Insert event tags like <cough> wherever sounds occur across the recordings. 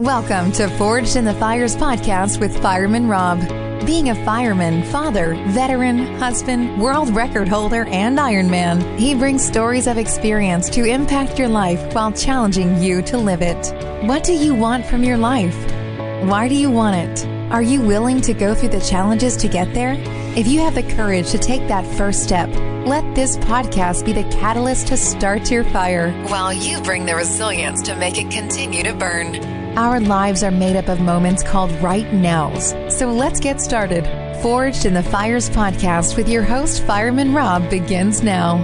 Welcome to Forged in the Fires podcast with Fireman Rob. Being a fireman, father, veteran, husband, world record holder, and Ironman, he brings stories of experience to impact your life while challenging you to live it. What do you want from your life? Why do you want it? Are you willing to go through the challenges to get there? If you have the courage to take that first step, let this podcast be the catalyst to start your fire while you bring the resilience to make it continue to burn. Our lives are made up of moments called right nows. So let's get started. Forged in the Fires podcast with your host, Fireman Rob, begins now.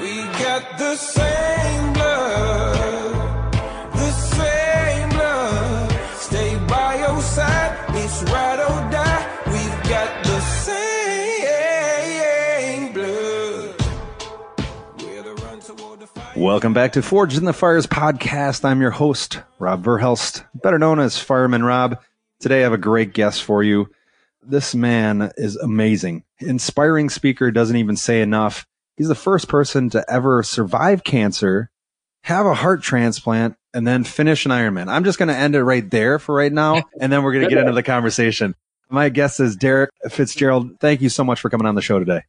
We got the same Welcome back to Forged in the Fires podcast. I'm your host, Rob Verhelst, better known as Fireman Rob. Today I have a great guest for you. This man is amazing. Inspiring speaker doesn't even say enough. He's the first person to ever survive cancer, have a heart transplant, and then finish an Ironman. I'm just going to end it right there for right now, and then we're going to get into the conversation. My guest is Derek Fitzgerald. Thank you so much for coming on the show today.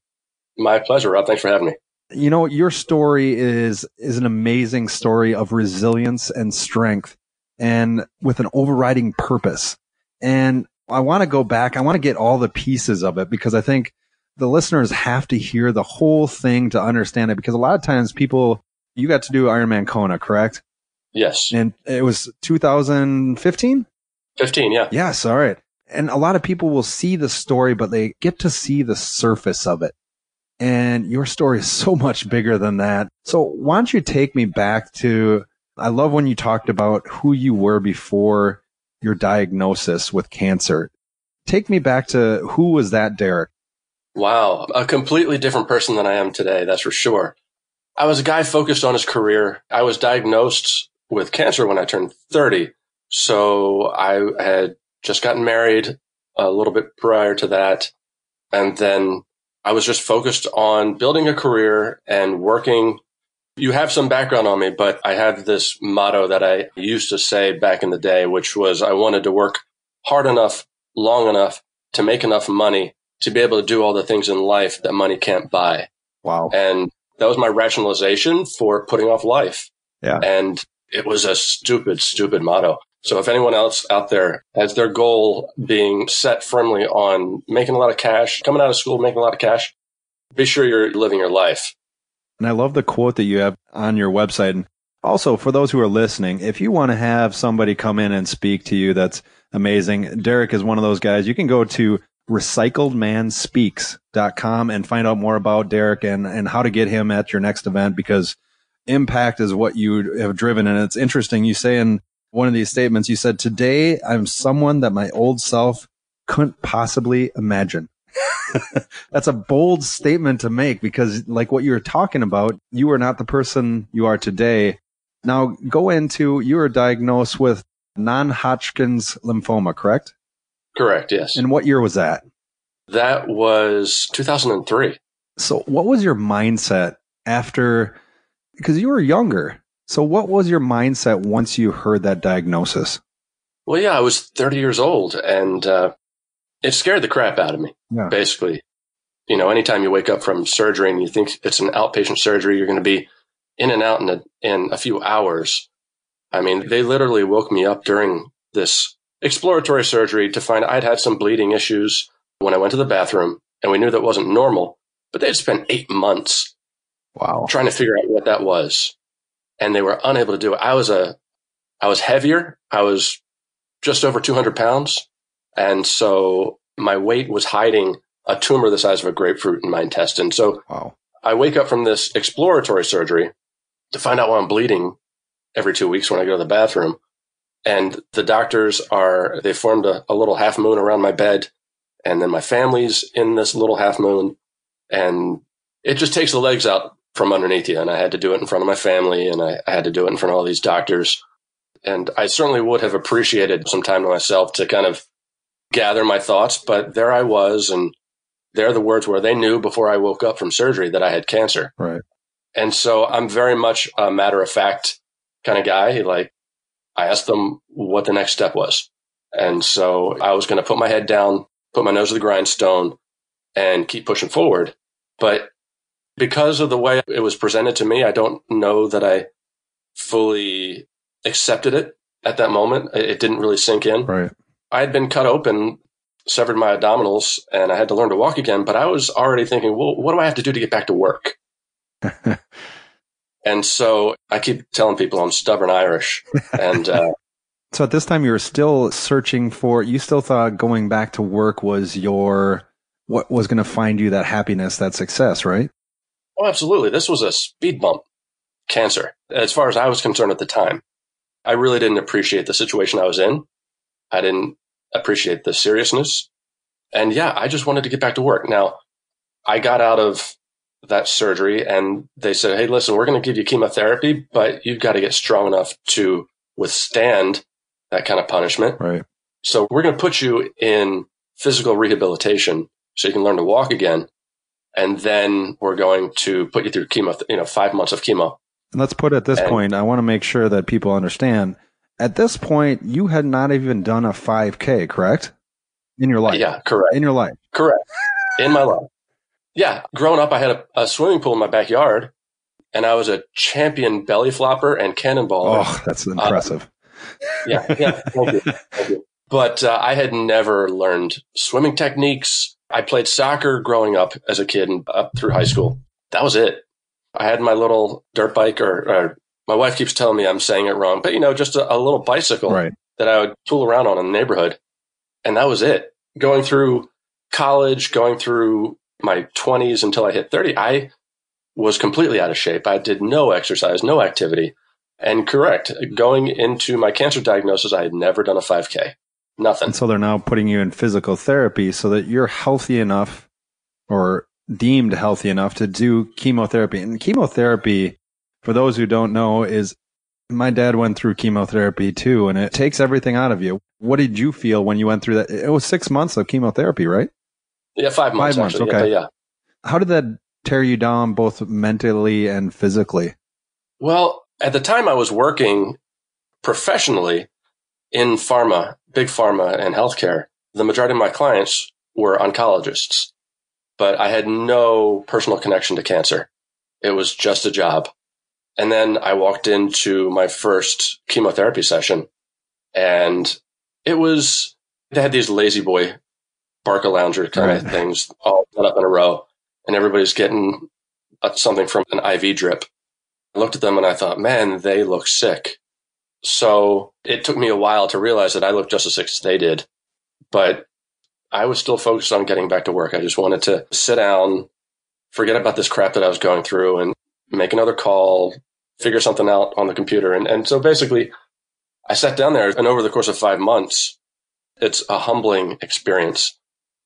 My pleasure, Rob. Thanks for having me. You know, your story is is an amazing story of resilience and strength and with an overriding purpose. And I want to go back. I want to get all the pieces of it because I think the listeners have to hear the whole thing to understand it because a lot of times people you got to do Ironman Kona, correct? Yes. And it was 2015? 15, yeah. Yes, all right. And a lot of people will see the story, but they get to see the surface of it. And your story is so much bigger than that. So why don't you take me back to, I love when you talked about who you were before your diagnosis with cancer. Take me back to who was that Derek? Wow. A completely different person than I am today, that's for sure. I was a guy focused on his career. I was diagnosed with cancer when I turned 30. So I had just gotten married a little bit prior to that. And then I was just focused on building a career and working. You have some background on me, but I had this motto that I used to say back in the day, which was I wanted to work hard enough, long enough to make enough money to be able to do all the things in life that money can't buy. Wow. And that was my rationalization for putting off life. Yeah. And it was a stupid, stupid motto. So if anyone else out there has their goal being set firmly on making a lot of cash, coming out of school, making a lot of cash, be sure you're living your life. And I love the quote that you have on your website. And also, for those who are listening, if you want to have somebody come in and speak to you, that's amazing. Derek is one of those guys. You can go to recycledmanspeaks.com and find out more about Derek and, and how to get him at your next event because impact is what you have driven. And it's interesting. You say in one of these statements, you said, Today I'm someone that my old self couldn't possibly imagine. <laughs> That's a bold statement to make because, like what you were talking about, you are not the person you are today. Now, go into you were diagnosed with non Hodgkin's lymphoma, correct? Correct. Yes. And what year was that? that was 2003. So, what was your mindset after? Because you were younger. So, what was your mindset once you heard that diagnosis? Well, yeah, I was 30 years old and, uh, it scared the crap out of me, Yeah. basically. You know, anytime you wake up from surgery and you think it's an outpatient surgery, you're going to be in and out in a, in a few hours. I mean, they literally woke me up during this exploratory surgery to find I'd had some bleeding issues when I went to the bathroom and we knew that wasn't normal, but they'd spent eight months Wow. trying to figure out what that was. And they were unable to do it. I was a, I was heavier. I was just over 200 pounds. And so my weight was hiding a tumor the size of a grapefruit in my intestine. So Wow. I wake up from this exploratory surgery to find out why I'm bleeding every two weeks when I go to the bathroom. And the doctors are, they formed a, a little half moon around my bed. And then my family's in this little half moon. And it just takes the legs out from underneath you. And I had to do it in front of my family and I, I had to do it in front of all these doctors. And I certainly would have appreciated some time to myself to kind of gather my thoughts, but there I was. And there the words were they knew before I woke up from surgery that I had cancer. Right. And so I'm very much a matter of fact kind of guy. Like I asked them what the next step was. And so I was going to put my head down, put my nose to the grindstone and keep pushing forward. But because of the way it was presented to me, I don't know that I fully accepted it at that moment. It didn't really sink in. Right. I had been cut open, severed my abdominals, and I had to learn to walk again. But I was already thinking, well, what do I have to do to get back to work? <laughs> and so I keep telling people I'm stubborn Irish. And uh, <laughs> so at this time, you were still searching for, you still thought going back to work was your, what was going to find you that happiness, that success, right? Oh, absolutely. This was a speed bump cancer, as far as I was concerned at the time. I really didn't appreciate the situation I was in. I didn't appreciate the seriousness. And yeah, I just wanted to get back to work. Now, I got out of that surgery and they said, Hey, listen, we're going to give you chemotherapy, but you've got to get strong enough to withstand that kind of punishment. Right. So we're going to put you in physical rehabilitation so you can learn to walk again. And then we're going to put you through chemo, you know, five months of chemo. And let's put it at this and, point, I want to make sure that people understand. At this point, you had not even done a 5K, correct? In your life. Yeah, correct. In your life. Correct. In my life. Yeah. Growing up, I had a, a swimming pool in my backyard and I was a champion belly flopper and cannonballer. Oh, that's impressive. Uh, yeah. Yeah. Thank you. Thank you. <laughs> But uh, I had never learned swimming techniques. I played soccer growing up as a kid and up through high school. That was it. I had my little dirt bike, or, or my wife keeps telling me I'm saying it wrong, but you know, just a, a little bicycle right. that I would tool around on in the neighborhood. And that was it. Going through college, going through my 20s until I hit 30, I was completely out of shape. I did no exercise, no activity. And correct, going into my cancer diagnosis, I had never done a 5K. Nothing. And so they're now putting you in physical therapy so that you're healthy enough or deemed healthy enough to do chemotherapy. And chemotherapy, for those who don't know, is my dad went through chemotherapy too, and it takes everything out of you. What did you feel when you went through that? It was six months of chemotherapy, right? Yeah, five months. Five months. Actually. Okay. Yeah, yeah. How did that tear you down, both mentally and physically? Well, at the time I was working professionally in pharma, big pharma and healthcare. The majority of my clients were oncologists but I had no personal connection to cancer. It was just a job. And then I walked into my first chemotherapy session and it was, they had these lazy boy Barcalounger kind right. of things all set up in a row and everybody's getting something from an IV drip. I looked at them and I thought, man, they look sick. So it took me a while to realize that I looked just as sick as they did. But I was still focused on getting back to work. I just wanted to sit down, forget about this crap that I was going through and make another call, figure something out on the computer. And, and so basically I sat down there and over the course of five months, it's a humbling experience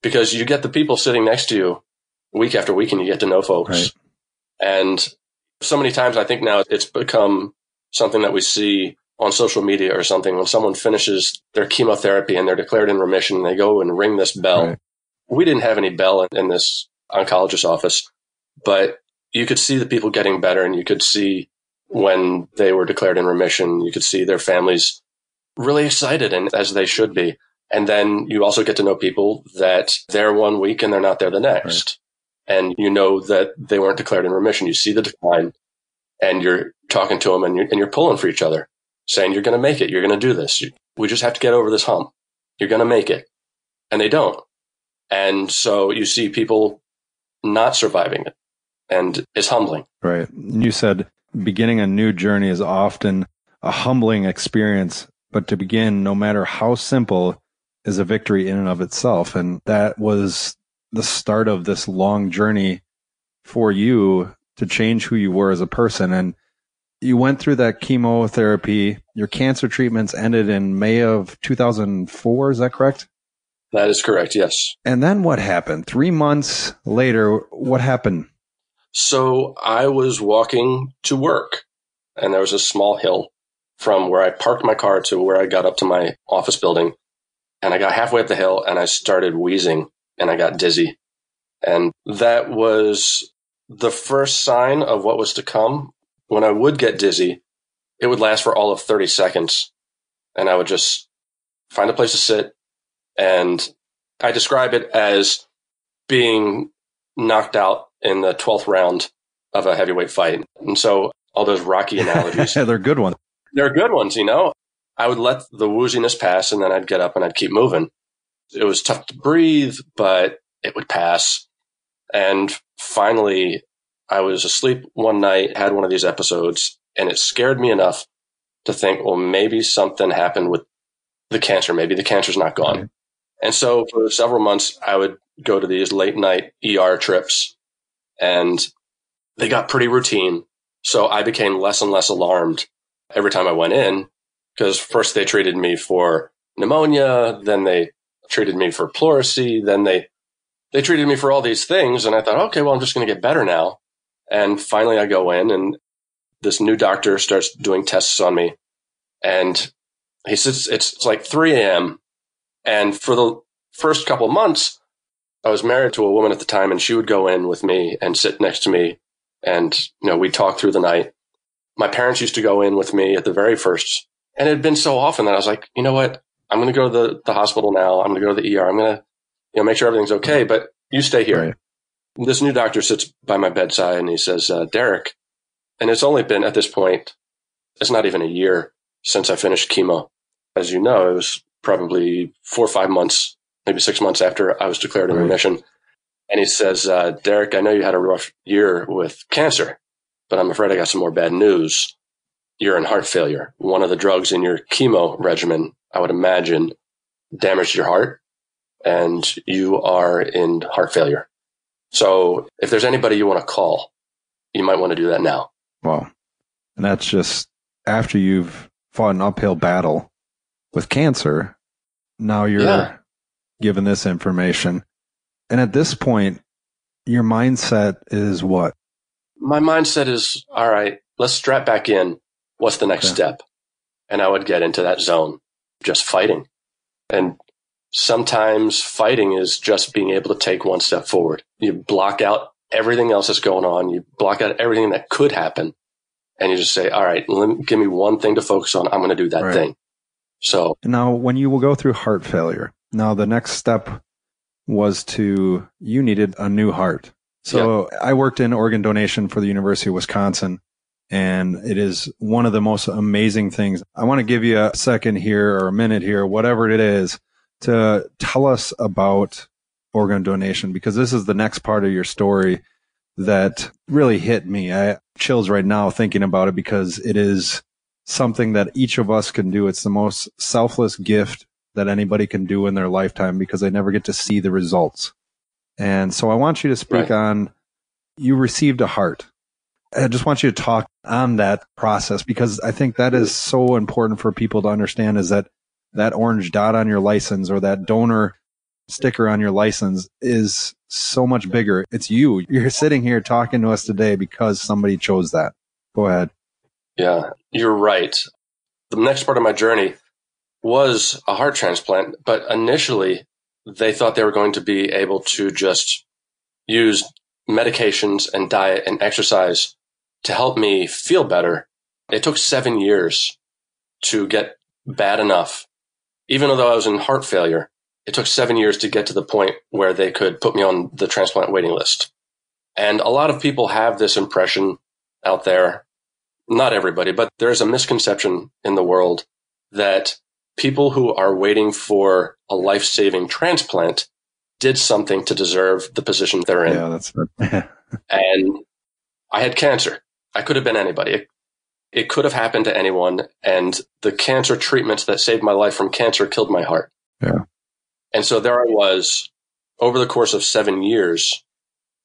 because you get the people sitting next to you week after week and you get to know folks. Right. And so many times I think now it's become something that we see on social media or something when someone finishes their chemotherapy and they're declared in remission they go and ring this bell. Right. We didn't have any bell in, in this oncologist office, but you could see the people getting better and you could see when they were declared in remission, you could see their families really excited and as they should be. And then you also get to know people that they're one week and they're not there the next. Right. And you know that they weren't declared in remission. You see the decline and you're talking to them and you're, and you're pulling for each other saying, you're going to make it. You're going to do this. We just have to get over this hump. You're going to make it. And they don't. And so you see people not surviving it and it's humbling. Right. You said beginning a new journey is often a humbling experience, but to begin, no matter how simple, is a victory in and of itself. And that was the start of this long journey for you to change who you were as a person. And you went through that chemotherapy. Your cancer treatments ended in May of 2004. Is that correct? That is correct. Yes. And then what happened? Three months later, what happened? So I was walking to work and there was a small hill from where I parked my car to where I got up to my office building. And I got halfway up the hill and I started wheezing and I got dizzy. And that was the first sign of what was to come, when I would get dizzy, it would last for all of 30 seconds. And I would just find a place to sit. And I describe it as being knocked out in the 12th round of a heavyweight fight. And so all those Rocky analogies, <laughs> They're good ones. they're good ones, you know? I would let the wooziness pass and then I'd get up and I'd keep moving. It was tough to breathe, but it would pass. And finally, I was asleep one night, had one of these episodes, and it scared me enough to think, well, maybe something happened with the cancer. Maybe the cancer's not gone. And so for several months, I would go to these late night ER trips and they got pretty routine. So I became less and less alarmed every time I went in because first they treated me for pneumonia, then they treated me for pleurisy, then they they treated me for all these things and I thought, okay, well I'm just going to get better now. And finally I go in and this new doctor starts doing tests on me and he says it's like 3 a.m. And for the first couple months, I was married to a woman at the time and she would go in with me and sit next to me and, you know, we'd talk through the night. My parents used to go in with me at the very first and it had been so often that I was like, you know what? I'm going to go to the, the hospital now. I'm going to go to the ER. I'm going to, you know, make sure everything's okay, but you stay here. Right. This new doctor sits by my bedside and he says, uh, Derek, and it's only been at this point, it's not even a year since I finished chemo. As you know, it was probably four or five months, maybe six months after I was declared in remission. And he says, uh, Derek, I know you had a rough year with cancer, but I'm afraid I got some more bad news. You're in heart failure. One of the drugs in your chemo regimen, I would imagine, damaged your heart and you are in heart failure. So if there's anybody you want to call, you might want to do that now. Wow. And that's just after you've fought an uphill battle with cancer. Now you're Yeah. given this information. And at this point, your mindset is what? My mindset is, all right, let's strap back in. What's the next Okay. step? And I would get into that zone, just fighting. And sometimes fighting is just being able to take one step forward. You block out everything else that's going on. You block out everything that could happen. And you just say, all right, let me, give me one thing to focus on. I'm going to do that Right. thing. So now, when you will go through heart failure, now the next step was to, you needed a new heart. So I worked in organ donation for the University of Wisconsin, and it is one of the most amazing things. I want to give you a second here or a minute here, whatever it is, to tell us about organ donation because this is the next part of your story that really hit me. I chills right now thinking about it because it is something that each of us can do. It's the most selfless gift that anybody can do in their lifetime because they never get to see the results. And so I want you to speak Right. on you received a heart. I just want you to talk on that process because I think that is so important for people to understand is that that orange dot on your license or that donor sticker on your license is so much bigger. It's you. You're sitting here talking to us today because somebody chose that. Go ahead. Yeah, you're right. The next part of my journey was a heart transplant, but initially they thought they were going to be able to just use medications and diet and exercise to help me feel better. It took seven years to get bad enough. Even though I was in heart failure, it took seven years to get to the point where they could put me on the transplant waiting list. And a lot of people have this impression out there not everybody, but there's a misconception in the world that people who are waiting for a life saving transplant did something to deserve the position they're in. Yeah, that's <laughs> And I had cancer. I could have been anybody. It, could have happened to anyone. And the cancer treatments that saved my life from cancer killed my heart. Yeah. And so there I was over the course of seven years.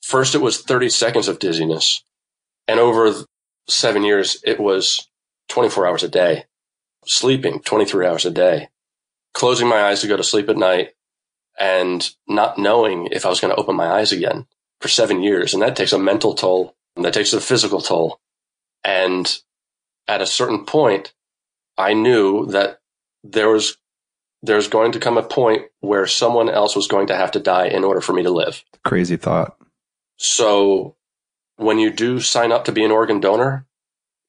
First, it was 30 seconds of dizziness. And over seven years, it was 24 hours a day, sleeping 23 hours a day, closing my eyes to go to sleep at night and not knowing if I was going to open my eyes again for seven years. And that takes a mental toll and that takes a physical toll. And at a certain point, I knew that there was, there's going to come a point where someone else was going to have to die in order for me to live. crazy thought. So when you do sign up to be an organ donor,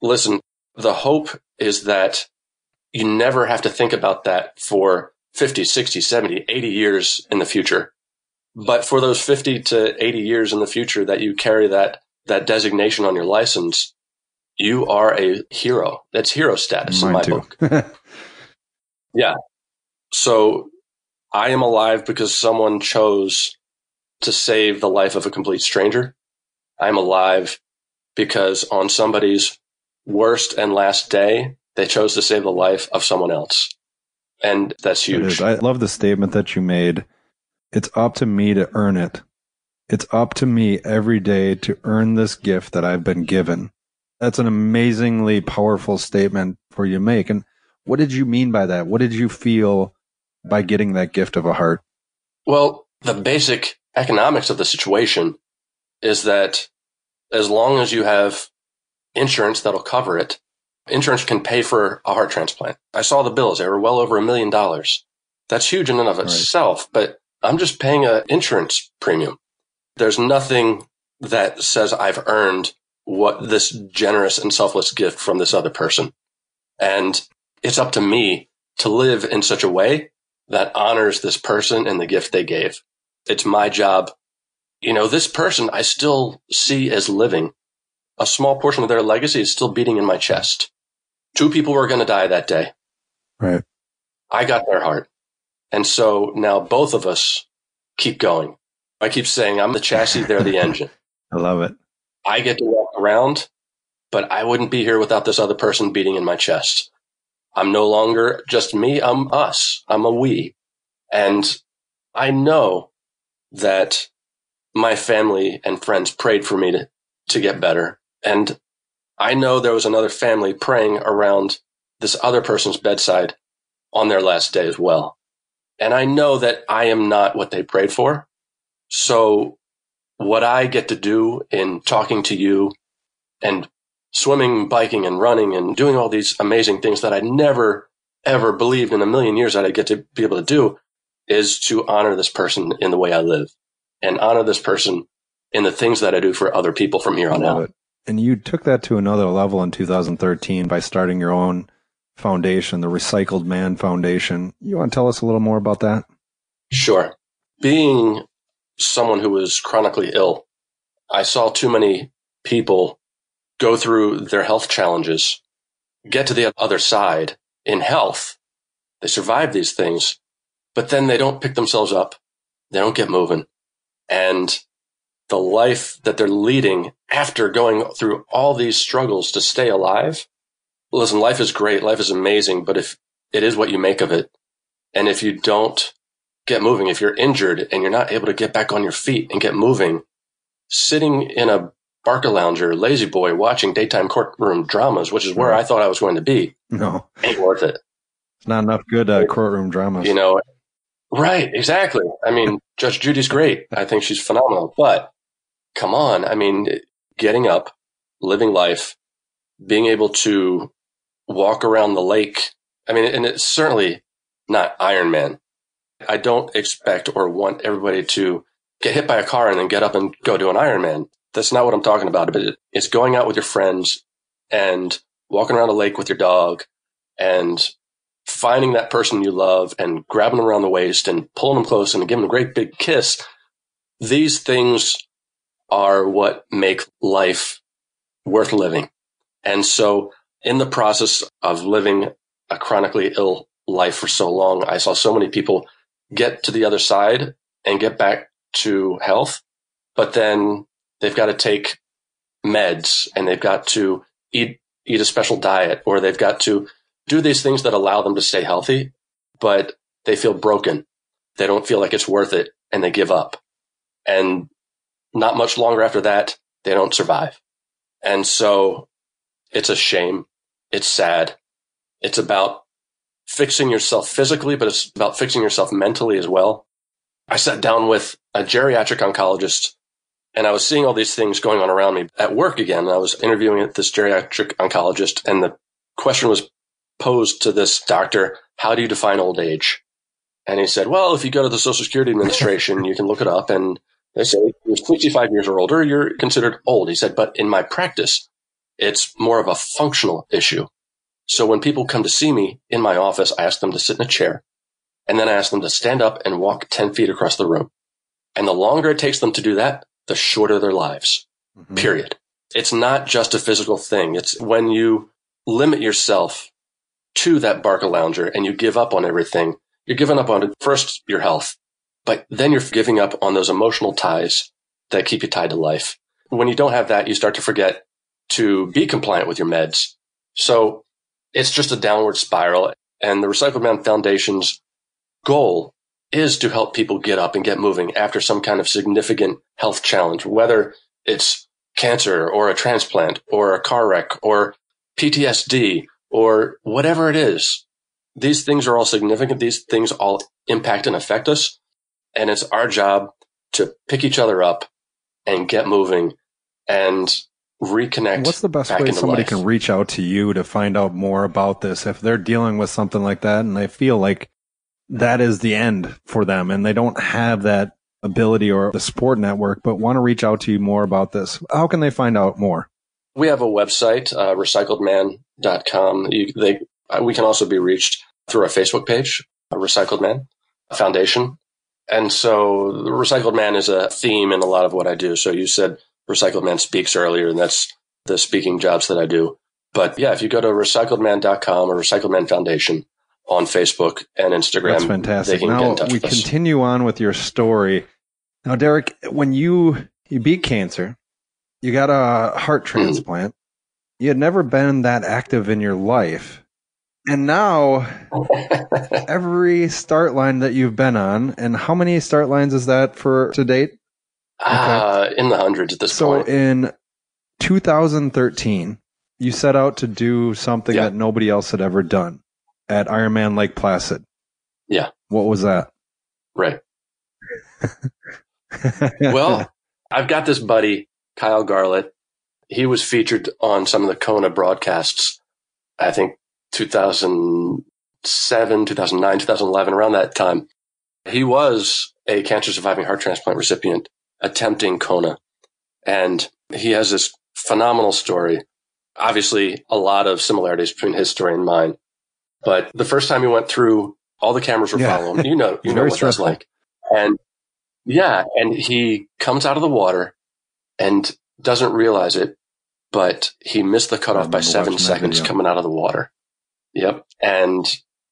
listen, the hope is that you never have to think about that for 50, 60, 70, 80 years in the future. But for those 50 to 80 years in the future that you carry that, that designation on your license, you are a hero. That's hero status Mine in my too. book. <laughs> yeah. So I am alive because someone chose to save the life of a complete stranger. I'm alive because on somebody's worst and last day, they chose to save the life of someone else. And that's huge. I love the statement that you made. It's up to me to earn it. It's up to me every day to earn this gift that I've been given. That's an amazingly powerful statement for you to make. And what did you mean by that? What did you feel by getting that gift of a heart? Well, the basic economics of the situation is that as long as you have insurance that'll cover it, insurance can pay for a heart transplant. I saw the bills. They were well over a million dollars. That's huge in and of right. itself, but I'm just paying an insurance premium. There's nothing that says I've earned what this generous and selfless gift from this other person. And it's up to me to live in such a way that honors this person and the gift they gave. It's my job you know, this person I still see as living. A small portion of their legacy is still beating in my chest. Two people were going to die that day. Right. I got their heart. And so now both of us keep going. I keep saying I'm the chassis, they're the <laughs> engine. I love it. I get to walk around, but I wouldn't be here without this other person beating in my chest. I'm no longer just me. I'm us. I'm a we. And I know that my family and friends prayed for me to, to get better. And I know there was another family praying around this other person's bedside on their last day as well. And I know that I am not what they prayed for. So what I get to do in talking to you and swimming, biking and running and doing all these amazing things that I never ever believed in a million years that I'd get to be able to do is to honor this person in the way I live and honor this person in the things that I do for other people from here on out. It. And you took that to another level in 2013 by starting your own foundation, the Recycled Man Foundation. You want to tell us a little more about that? Sure. Being someone who was chronically ill, I saw too many people go through their health challenges, get to the other side in health. They survive these things, but then they don't pick themselves up. They don't get moving and the life that they're leading after going through all these struggles to stay alive. Listen, life is great. Life is amazing. But if it is what you make of it, and if you don't get moving, if you're injured and you're not able to get back on your feet and get moving, sitting in a Barcalounger, lazy boy, watching daytime courtroom dramas, which is where I thought I was going to be, no, ain't worth it. It's not enough good uh, courtroom dramas. You know, Right, exactly. I mean, Judge Judy's great. I think she's phenomenal. But come on, I mean, getting up, living life, being able to walk around the lake. I mean, and it's certainly not Ironman. I don't expect or want everybody to get hit by a car and then get up and go do an Ironman. That's not what I'm talking about. But it's going out with your friends and walking around a lake with your dog and finding that person you love and grabbing them around the waist and pulling them close and giving them a great big kiss. These things are what make life worth living. And so in the process of living a chronically ill life for so long, I saw so many people get to the other side and get back to health, but then they've got to take meds and they've got to eat, eat a special diet or they've got to do these things that allow them to stay healthy, but they feel broken. They don't feel like it's worth it and they give up. And not much longer after that, they don't survive. And so it's a shame. It's sad. It's about fixing yourself physically, but it's about fixing yourself mentally as well. I sat down with a geriatric oncologist and I was seeing all these things going on around me at work again. I was interviewing this geriatric oncologist and the question was posed to this doctor, how do you define old age? And he said, well, if you go to the Social Security Administration, you can look it up and They say you're 65 years or older, you're considered old. He said, but in my practice, it's more of a functional issue. So when people come to see me in my office, I ask them to sit in a chair and then I ask them to stand up and walk 10 feet across the room. And the longer it takes them to do that, the shorter their lives, mm-hmm. period. It's not just a physical thing. It's when you limit yourself to that Barcalounger and you give up on everything, you're giving up on first your health, but then you're giving up on those emotional ties that keep you tied to life. When you don't have that, you start to forget to be compliant with your meds. So it's just a downward spiral. And the Recycled Man Foundation's goal is to help people get up and get moving after some kind of significant health challenge, whether it's cancer or a transplant or a car wreck or PTSD or whatever it is. These things are all significant. These things all impact and affect us. And it's our job to pick each other up and get moving and reconnect. What's the best way somebody life. can reach out to you to find out more about this if they're dealing with something like that and they feel like that is the end for them and they don't have that ability or the support network, but want to reach out to you more about this? How can they find out more? We have a website, uh, recycledman.com. You, they, uh, we can also be reached through our Facebook page, Recycled Man Foundation. And so the Recycled Man is a theme in a lot of what I do. So you said Recycled Man speaks earlier, and that's the speaking jobs that I do. But yeah, if you go to recycledman.com or Recycled Man Foundation on Facebook and Instagram, that's fantastic. Now we continue on with your story. Now, Derek, when you you beat cancer, you got a heart mm-hmm. transplant. You had never been that active in your life. And now, <laughs> every start line that you've been on, and how many start lines is that for to date? Uh, in the hundreds at this so point. So in 2013, you set out to do something yeah. that nobody else had ever done at Ironman Lake Placid. Yeah. What was that? Right. <laughs> well, I've got this buddy, Kyle Garlett. He was featured on some of the Kona broadcasts, I think 2007, 2009, 2011, around that time. He was a cancer surviving heart transplant recipient attempting Kona. And he has this phenomenal story. Obviously, a lot of similarities between his story and mine. But the first time he went through, all the cameras were yeah. following. You know, you know what stressful. that's like. And yeah, and he comes out of the water and doesn't realize it, but he missed the cutoff by seven seconds coming out of the water. Yep. And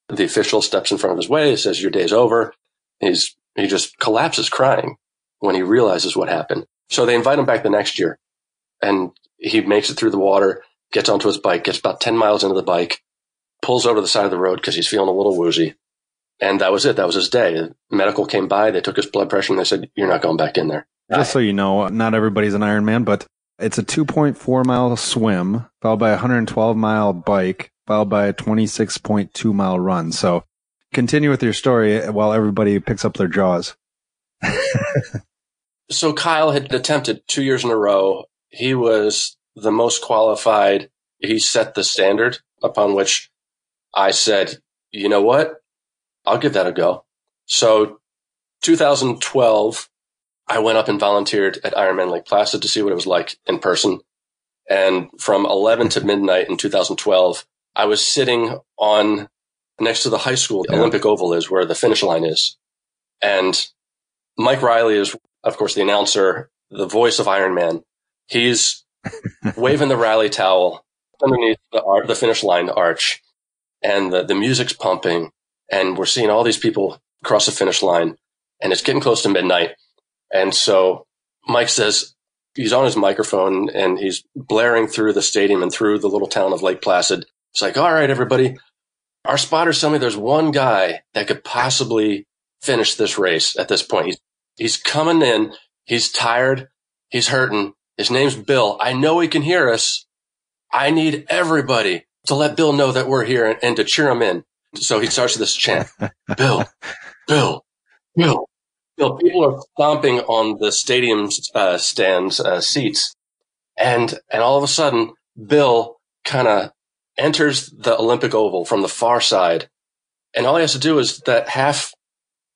the official steps in front of his way, says, Your day's over. He's he just collapses crying when he realizes what happened. So they invite him back the next year and he makes it through the water, gets onto his bike, gets about 10 miles into the bike, pulls over to the side of the road because he's feeling a little woozy. And that was it. That was his day. Medical came by. They took his blood pressure and they said, you're not going back in there. Just so you know, not everybody's an Ironman, but it's a 2.4 mile swim followed by a 112 mile bike followed by a 26.2 mile run. So continue with your story while everybody picks up their jaws. <laughs> so Kyle had attempted two years in a row. He was the most qualified. He set the standard upon which I said, you know what? I'll give that a go. So 2012, I went up and volunteered at Ironman Lake Placid to see what it was like in person. And from 11 to midnight in 2012, I was sitting on next to the high school, the yeah. Olympic Oval is where the finish line is. And Mike Reilly is, of course, the announcer, the voice of Ironman. He's <laughs> waving the rally towel underneath the, ar- the finish line arch and the, the music's pumping and we're seeing all these people cross the finish line and it's getting close to midnight. And so Mike says he's on his microphone and he's blaring through the stadium and through the little town of Lake Placid. It's like, all right, everybody, our spotters tell me there's one guy that could possibly finish this race at this point. He's, he's coming in. He's tired. He's hurting. His name's Bill. I know he can hear us. I need everybody to let Bill know that we're here and, and to cheer him in. So he starts this chant, <laughs> Bill, Bill, Bill, Bill. People are stomping on the stadium uh, stands uh, seats, and and all of a sudden, Bill kind of enters the Olympic Oval from the far side, and all he has to do is that half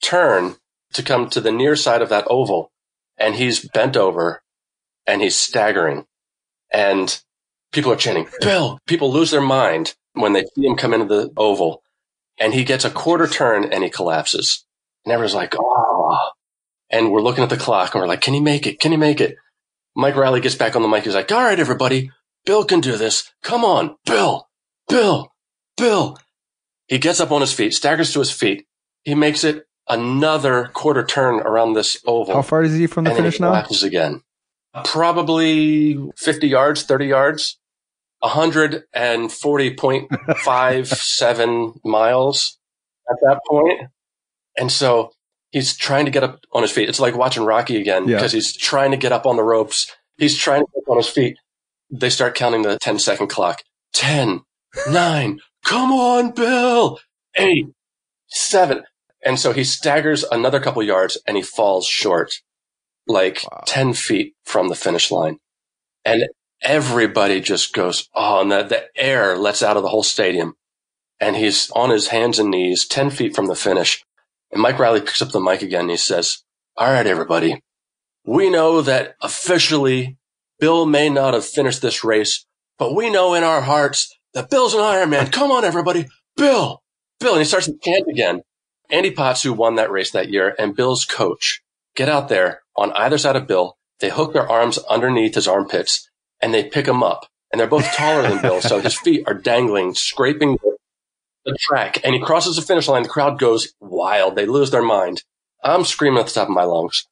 turn to come to the near side of that oval, and he's bent over and he's staggering and people are chanting, Bill, people lose their mind when they see him come into the oval and he gets a quarter turn and he collapses. And everyone's like, oh, and we're looking at the clock and we're like, can he make it? Can he make it? Mike Reilly gets back on the mic. He's like, all right, everybody, Bill can do this. Come on, Bill, Bill, Bill. He gets up on his feet, staggers to his feet. He makes it another quarter turn around this oval. How far is he from the finish he now? collapses again. Probably 50 yards, 30 yards, 140.57 miles at that point. And so he's trying to get up on his feet. It's like watching Rocky again Yeah. because he's trying to get up on the ropes. He's trying to get up on his feet. They start counting the 10 second clock. 10, 9, <laughs> come on, Bill. 8, 7. And so he staggers another couple yards and he falls short, like Wow. 10 feet from the finish line. And everybody just goes, oh, and the, the air lets out of the whole stadium. And he's on his hands and knees, 10 feet from the finish. And Mike Reilly picks up the mic again and he says, all right, everybody, we know that officially Bill may not have finished this race, but we know in our hearts that Bill's an Ironman. Come on, everybody. Bill, Bill. And he starts to chant again. Andy Potts, who won that race that year, and Bill's coach get out there on either side of Bill. They hook their arms underneath his armpits and they pick him up. And they're both taller than Bill, so his feet are dangling, scraping the- track. And he crosses the finish line. The crowd goes wild. They lose their mind. I'm screaming at the top of my lungs.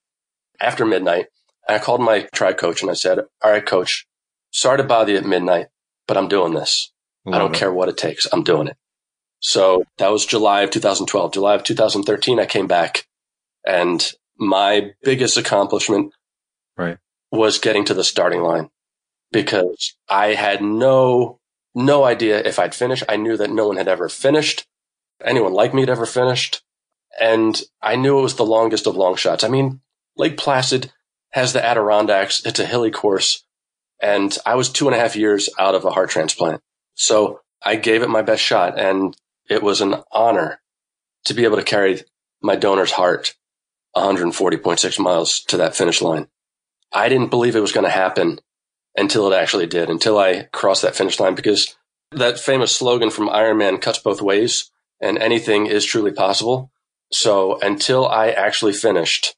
After midnight, I called my tri coach and I said, All right, coach, sorry to bother you at midnight, but I'm doing this. I don't it. care what it takes. I'm doing it. So that was July of 2012. July of 2013, I came back and my biggest accomplishment Right. was getting to the starting line because I had no, no idea if I'd finish. I knew that no one had ever finished. Anyone like me had ever finished. And I knew it was the longest of long shots. I mean, Lake Placid has the Adirondacks. It's a hilly course. And I was two and a half years out of a heart transplant. So I gave it my best shot and it was an honor to be able to carry my donor's heart 140.6 miles to that finish line. I didn't believe it was going to happen until it actually did, until I crossed that finish line because that famous slogan from Ironman cuts both ways and anything is truly possible. So until I actually finished,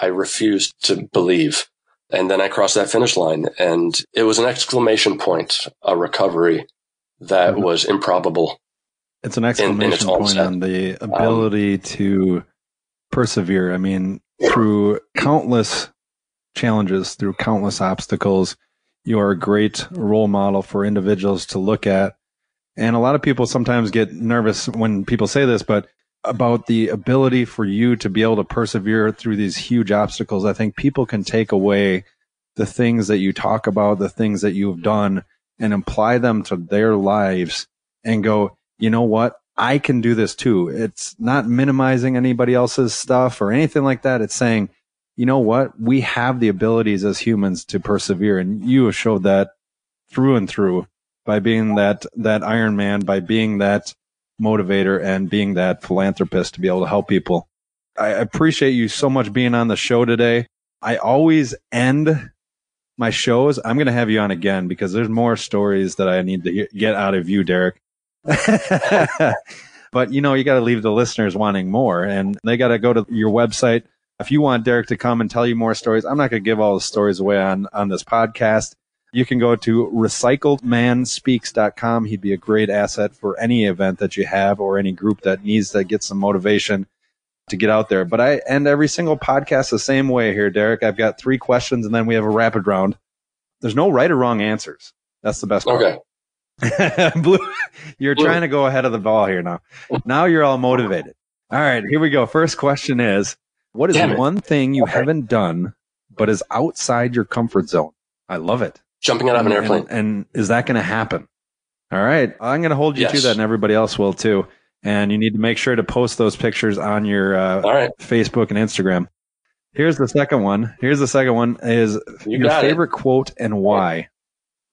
I refused to believe. And then I crossed that finish line and it was an exclamation point, a recovery that Mhm. was improbable. It's an in exclamation own point set. on the ability to persevere. I mean, through countless challenges, through countless obstacles, you are a great role model for individuals to look at. And a lot of people sometimes get nervous when people say this, but about the ability for you to be able to persevere through these huge obstacles, I think people can take away the things that you talk about, the things that you've done, and apply them to their lives and go, you know what? I can do this too. It's not minimizing anybody else's stuff or anything like that. It's saying, you know what? We have the abilities as humans to persevere. And you have showed that through and through by being that, that Ironman, by being that motivator and being that philanthropist to be able to help people. I appreciate you so much being on the show today. I always end my shows. I'm going to have you on again because there's more stories that I need to get out of you, Derek. <laughs> <laughs> but you know, you got to leave the listeners wanting more and they got to go to your website. If you want Derek to come and tell you more stories, I'm not going to give all the stories away on, on this podcast. You can go to recycledmanspeaks.com. He'd be a great asset for any event that you have or any group that needs to get some motivation to get out there. But I end every single podcast the same way here, Derek. I've got three questions and then we have a rapid round. There's no right or wrong answers. That's the best part. Okay. <laughs> Blue, you're Blue. trying to go ahead of the ball here now. Now you're all motivated. All right, here we go. First question is What is Damn it. one thing you Okay. haven't done but is outside your comfort zone? I love it. Jumping out of an airplane. And, and is that going to happen? All right. I'm going to hold you to that, and everybody else will too. And you need to make sure to post those pictures on your uh, right. Facebook and Instagram. Here's the second one. Here's the second one is You your got it. favorite quote and why.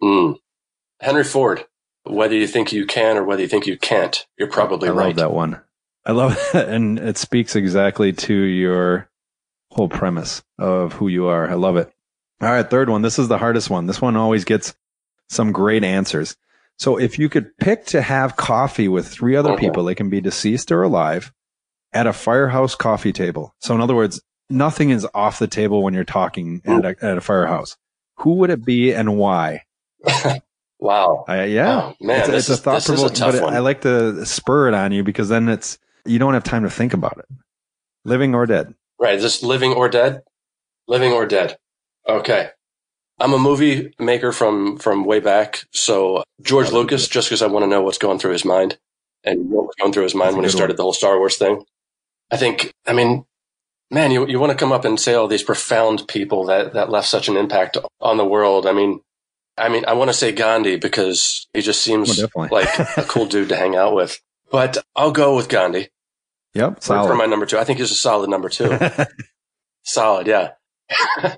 Mm. Henry Ford. Whether you think you can or whether you think you can't, you're probably I right. I love that one. I love <laughs> that. And it speaks exactly to your whole premise of who you are. I love it. All right, third one. This is the hardest one. This one always gets some great answers. So if you could pick to have coffee with three other Okay. people, they can be deceased or alive, at a firehouse coffee table. So in other words, nothing is off the table when you're talking at a, at a firehouse. Who would it be and why? <laughs> Wow. I, yeah, Oh, man, it's, it's a thought this is a provoking, but one. I like to spur it on you because then it's you don't have time to think about it. Living or dead. Right. Just living or dead? Living or dead. Okay. I'm a movie maker from, from way back. So George Lucas, just because I want to know what's going through his mind and what was going through his mind That's when he started one. the whole Star Wars thing. I think, I mean, man, you, you want to come up and say all these profound people that, that left such an impact on the world. I mean, I mean, I want to say Gandhi because he just Oh, seems definitely. like a cool dude to hang out with. But I'll go with Gandhi Yep, for, solid. for my number two. I think he's a solid number two. <laughs> Solid, yeah. <laughs>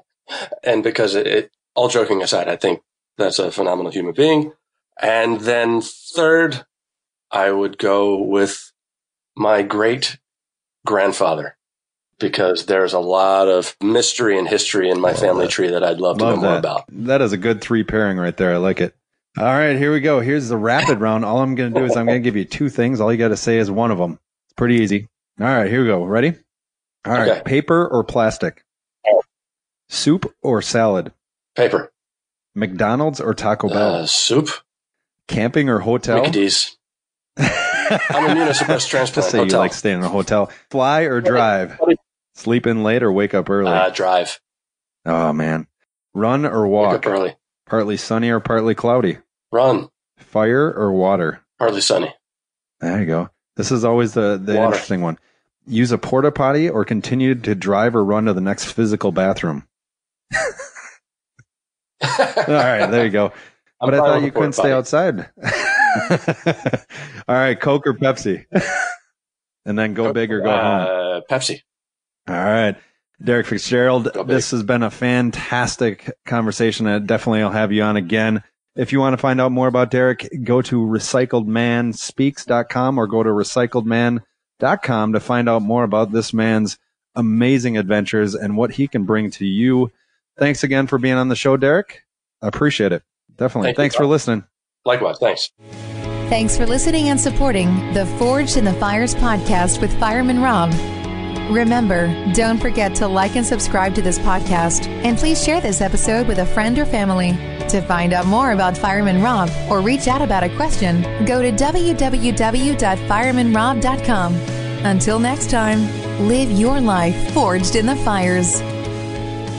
and because it, it, all joking aside, I think that's a phenomenal human being. And then third, I would go with my great grandfather because there's a lot of mystery and history in my Love family that. tree that I'd love, to know Love more about. That is a good three pairing right there. I like it. All right, here we go. Here's the rapid round. All I'm going to do is I'm going to give you two things. All you got to say is one of them. Pretty easy. All right, here we go. Ready? All right. Okay. Paper or plastic? Oh. Soup or salad? Paper, McDonald's or Taco Bell? uh, soup, Camping or hotel? <laughs> I'm immunosuppressed transplant. Just say you like staying in a hotel. Fly or drive? Sleep in late or wake up early? Uh, drive, oh man. Run or wake walk? up early, Partly sunny or partly cloudy? run, Fire or water? Partly sunny. There you go. This is always the, the Water. interesting one. Use a porta potty or continue to drive or run to the next physical bathroom. <laughs> All right, there you go. I'm But I thought you couldn't porta stay outside. <laughs> All right, Coke or Pepsi? <laughs> and then go big or go home. Uh, Pepsi. All right. Derek Fitzgerald, this has been a fantastic conversation. I definitely will have you on again. If you want to find out more about Derek, go to recycledmanspeaks.com or go to recycledman.com to find out more about this man's amazing adventures and what he can bring to you. Thanks again for being on the show, Derek. I appreciate it. Definitely. Thank you, Thanks for Bob. listening. Likewise. Thanks. Thanks for listening and supporting the Forged in the Fires podcast with Fireman Rob. Remember, don't forget to like and subscribe to this podcast, and please share this episode with a friend or family. To find out more about Fireman Rob or reach out about a question, go to www.firemanrob.com. Until next time, live your life forged in the fires.